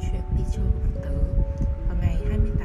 chuyện đi chơi của bọn tớ Vào ngày 28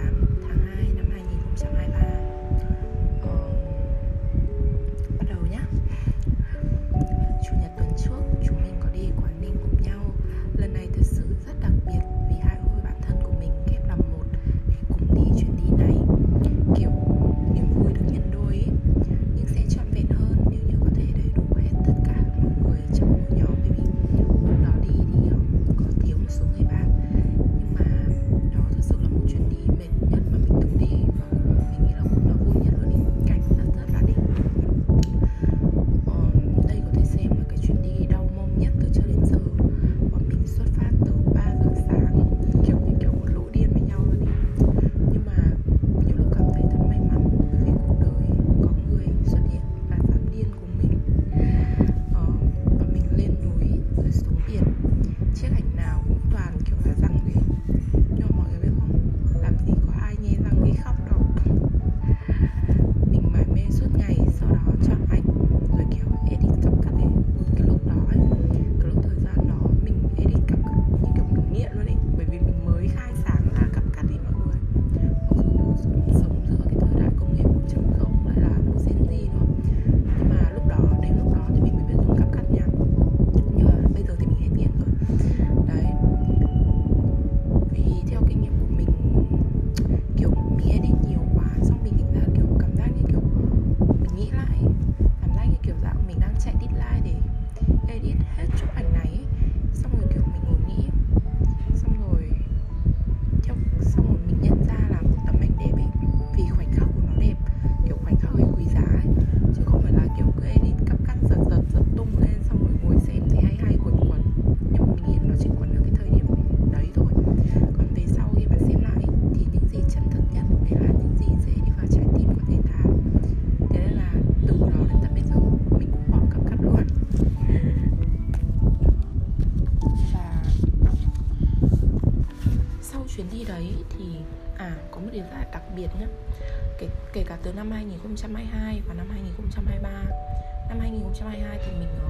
chuyến đi đấy thì à có một điều rất là đặc biệt nhá. Kể, kể cả từ năm 2022 và năm 2023 năm 2022 thì mình ờ,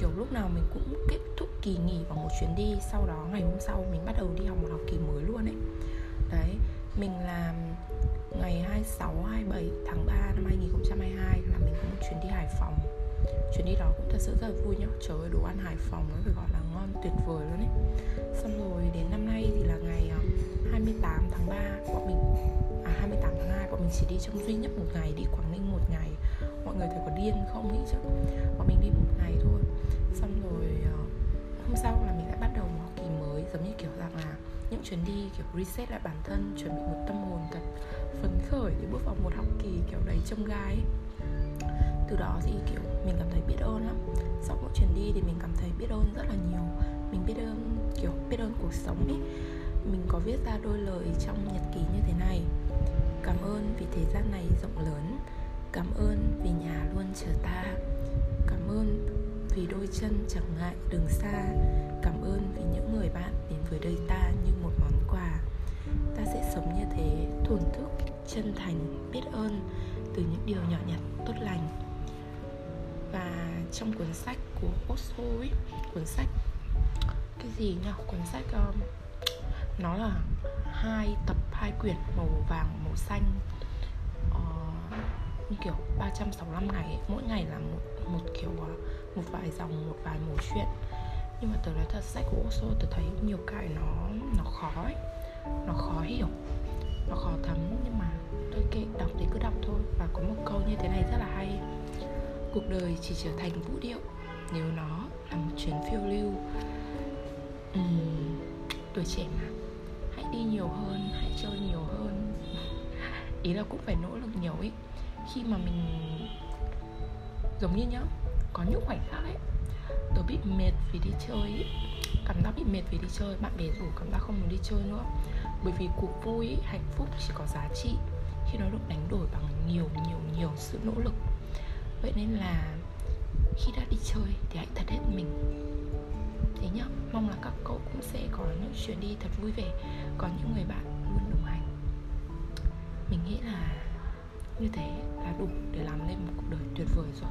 kiểu lúc nào mình cũng kết thúc kỳ nghỉ bằng một chuyến đi sau đó ngày hôm sau mình bắt đầu đi học một học kỳ mới luôn ấy. Đấy mình làm ngày 26 27 tháng 3 năm 2022 là mình có một chuyến đi Hải Phòng. Chuyến đi đó cũng thật sự rất là vui nhá. Trời ơi đồ ăn Hải Phòng nó phải gọi là ngon tuyệt vời luôn ấy. Xong rồi 28 tháng 3 bọn mình à 28 tháng 2 bọn mình chỉ đi trong duy nhất một ngày, đi Quảng Ninh một ngày. Mọi người thấy có điên không nghĩ chứ? Bọn mình đi một ngày thôi. Xong rồi ờ, hôm sau là mình lại bắt đầu một học kỳ mới, giống như kiểu rằng là những chuyến đi kiểu reset lại bản thân, chuẩn bị một tâm hồn thật phấn khởi để bước vào một học kỳ kiểu đấy trông gai từ đó thì kiểu mình cảm thấy biết ơn lắm. Sau mỗi chuyến đi thì mình cảm thấy biết ơn rất là nhiều. Mình biết ơn, kiểu biết ơn cuộc sống ấy mình có viết ra đôi lời trong nhật ký như thế này. Cảm ơn vì thế gian này rộng lớn. Cảm ơn vì nhà luôn chờ ta. Cảm ơn vì đôi chân chẳng ngại đường xa. Cảm ơn vì những người bạn đến với đời ta như một món quà. Ta sẽ sống như thế thổn thức chân thành biết ơn từ những điều nhỏ nhặt tốt lành. Và trong cuốn sách của Osho ấy cuốn sách cái gì nhỉ? Cuốn sách um, nó là hai tập hai quyển màu vàng màu xanh. Uh, như kiểu 365 ngày ấy. mỗi ngày là một một kiểu ờ, một vài dòng một vài mẩu chuyện. Nhưng mà tớ nói thật sách của Oso tớ thấy nhiều cái nó nó khó ấy. Nó khó hiểu nó khó thấm. Nhưng mà tôi kệ đọc thì cứ đọc thôi. Và có một câu như thế này rất là hay. Cuộc đời chỉ trở thành vũ điệu nếu nó là một chuyến phiêu lưu. Uhm, tuổi trẻ mà đi nhiều hơn hãy chơi nhiều hơn. Ý là cũng phải nỗ lực nhiều ý. Khi mà mình giống như nhá có những khoảnh khắc ấy tớ bị mệt vì đi chơi ý. cảm giác bị mệt vì đi chơi bạn bè rủ cảm giác không muốn đi chơi nữa. Bởi vì cuộc vui ý, hạnh phúc chỉ có giá trị khi nó được đánh đổi bằng nhiều nhiều nhiều sự nỗ lực. Vậy nên là khi đã đi chơi thì hãy thật hết mình. Thế nhá mong là các cậu cũng sẽ có chuyến đi thật vui vẻ. Có những người bạn luôn đồng hành. Mình nghĩ là như thế là đủ để làm lên một cuộc đời tuyệt vời rồi.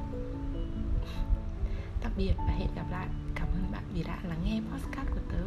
Tạm biệt và hẹn gặp lại. Cảm ơn bạn vì đã lắng nghe podcast của tớ.